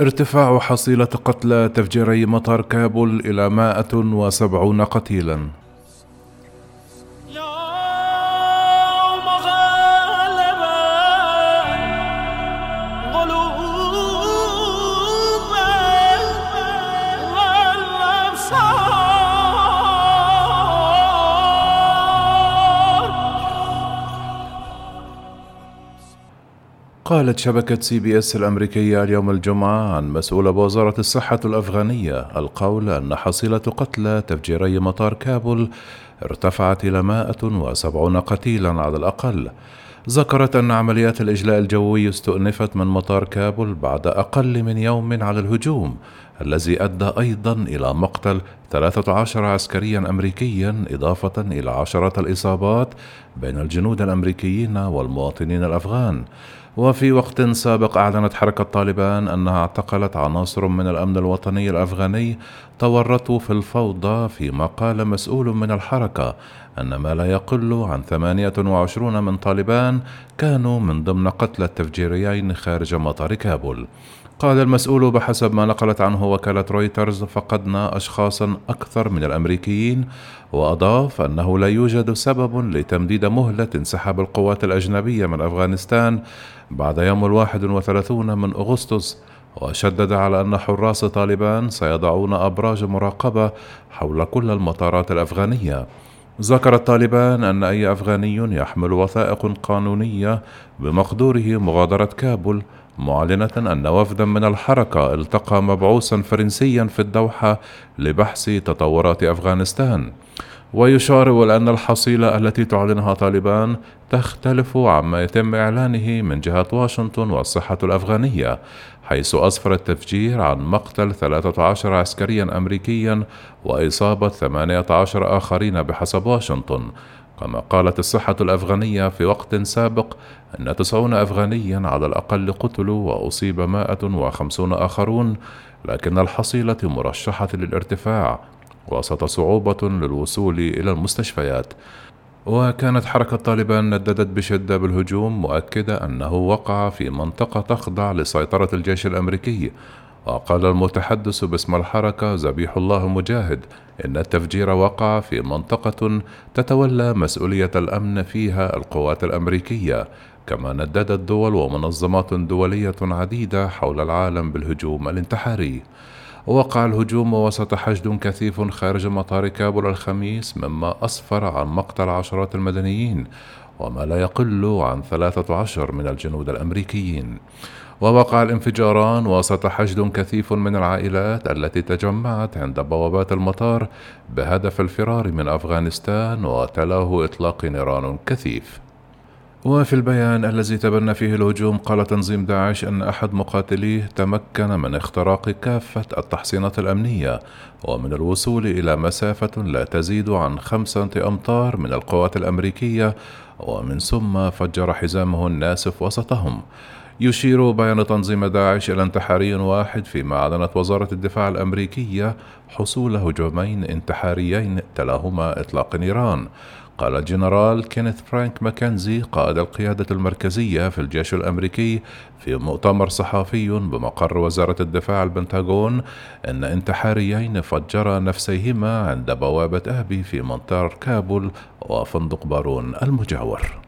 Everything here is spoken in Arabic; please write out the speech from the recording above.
ارتفاع حصيلة قتلى تفجيري مطار كابول إلى 170 قتيلا. قالت شبكة سي بي إس الأمريكية اليوم الجمعة عن مسؤولة بوزارة الصحة الأفغانية القول أن حصيلة قتلى تفجيري مطار كابول ارتفعت إلى 170 قتيلا على الأقل. ذكرت أن عمليات الإجلاء الجوي استؤنفت من مطار كابول بعد أقل من يوم على الهجوم الذي أدى أيضا إلى مقتل 13 عسكريا أمريكيا إضافة إلى عشرة الإصابات بين الجنود الأمريكيين والمواطنين الأفغان. وفي وقت سابق أعلنت حركة طالبان أنها اعتقلت عناصر من الأمن الوطني الأفغاني تورطوا في الفوضى فيما قال مسؤول من الحركة. أن ما لا يقل عن 28 من طالبان كانوا من ضمن قتلى التفجيريين خارج مطار كابول. قال المسؤول بحسب ما نقلت عنه وكالة رويترز فقدنا أشخاصا أكثر من الأمريكيين وأضاف أنه لا يوجد سبب لتمديد مهلة انسحاب القوات الأجنبية من أفغانستان بعد يوم الواحد وثلاثون من أغسطس وشدد على أن حراس طالبان سيضعون أبراج مراقبة حول كل المطارات الأفغانية. ذكر طالبان أن أي أفغاني يحمل وثائق قانونية بمقدوره مغادرة كابول معلنة أن وفدا من الحركة التقى مبعوثا فرنسيا في الدوحة لبحث تطورات أفغانستان. ويشار إلى أن الحصيلة التي تعلنها طالبان تختلف عما يتم إعلانه من جهة واشنطن والصحة الأفغانية. حيث أسفر التفجير عن مقتل 13 عسكريا أمريكيا وإصابة 18 آخرين بحسب واشنطن. كما قالت الصحة الأفغانية في وقت سابق أن 90 أفغانيا على الأقل قتلوا وأصيب 150 آخرون لكن الحصيلة مرشحة للارتفاع وسط صعوبة للوصول إلى المستشفيات. وكانت حركة طالبان نددت بشدة بالهجوم مؤكدة أنه وقع في منطقة تخضع لسيطرة الجيش الأمريكي. وقال المتحدث باسم الحركة ذبيح الله مجاهد إن التفجير وقع في منطقة تتولى مسؤولية الأمن فيها القوات الأمريكية. كما نددت دول ومنظمات دولية عديدة حول العالم بالهجوم الانتحاري. وقع الهجوم وسط حشد كثيف خارج مطار كابول الخميس مما أسفر عن مقتل عشرات المدنيين وما لا يقل عن ثلاثة عشر من الجنود الأمريكيين. ووقع الانفجاران وسط حشد كثيف من العائلات التي تجمعت عند بوابات المطار بهدف الفرار من أفغانستان وتلاه إطلاق نيران كثيف. وفي البيان الذي تبنى فيه الهجوم قال تنظيم داعش أن أحد مقاتليه تمكن من اختراق كافة التحصينات الأمنية ومن الوصول إلى مسافة لا تزيد عن خمسة أمتار من القوات الأمريكية ومن ثم فجر حزامه الناسف وسطهم. يشير بيان تنظيم داعش إلى انتحاري واحد فيما أعلنت وزارة الدفاع الأمريكية حصول هجومين انتحاريين تلاهما إطلاق نيران قال الجنرال كينيث فرانك ماكنزي قائد القيادة المركزية في الجيش الأمريكي في مؤتمر صحفي بمقر وزارة الدفاع البنتاغون أن انتحاريين فجرا نفسيهما عند بوابة أبي في مطار كابول وفندق بارون المجاور.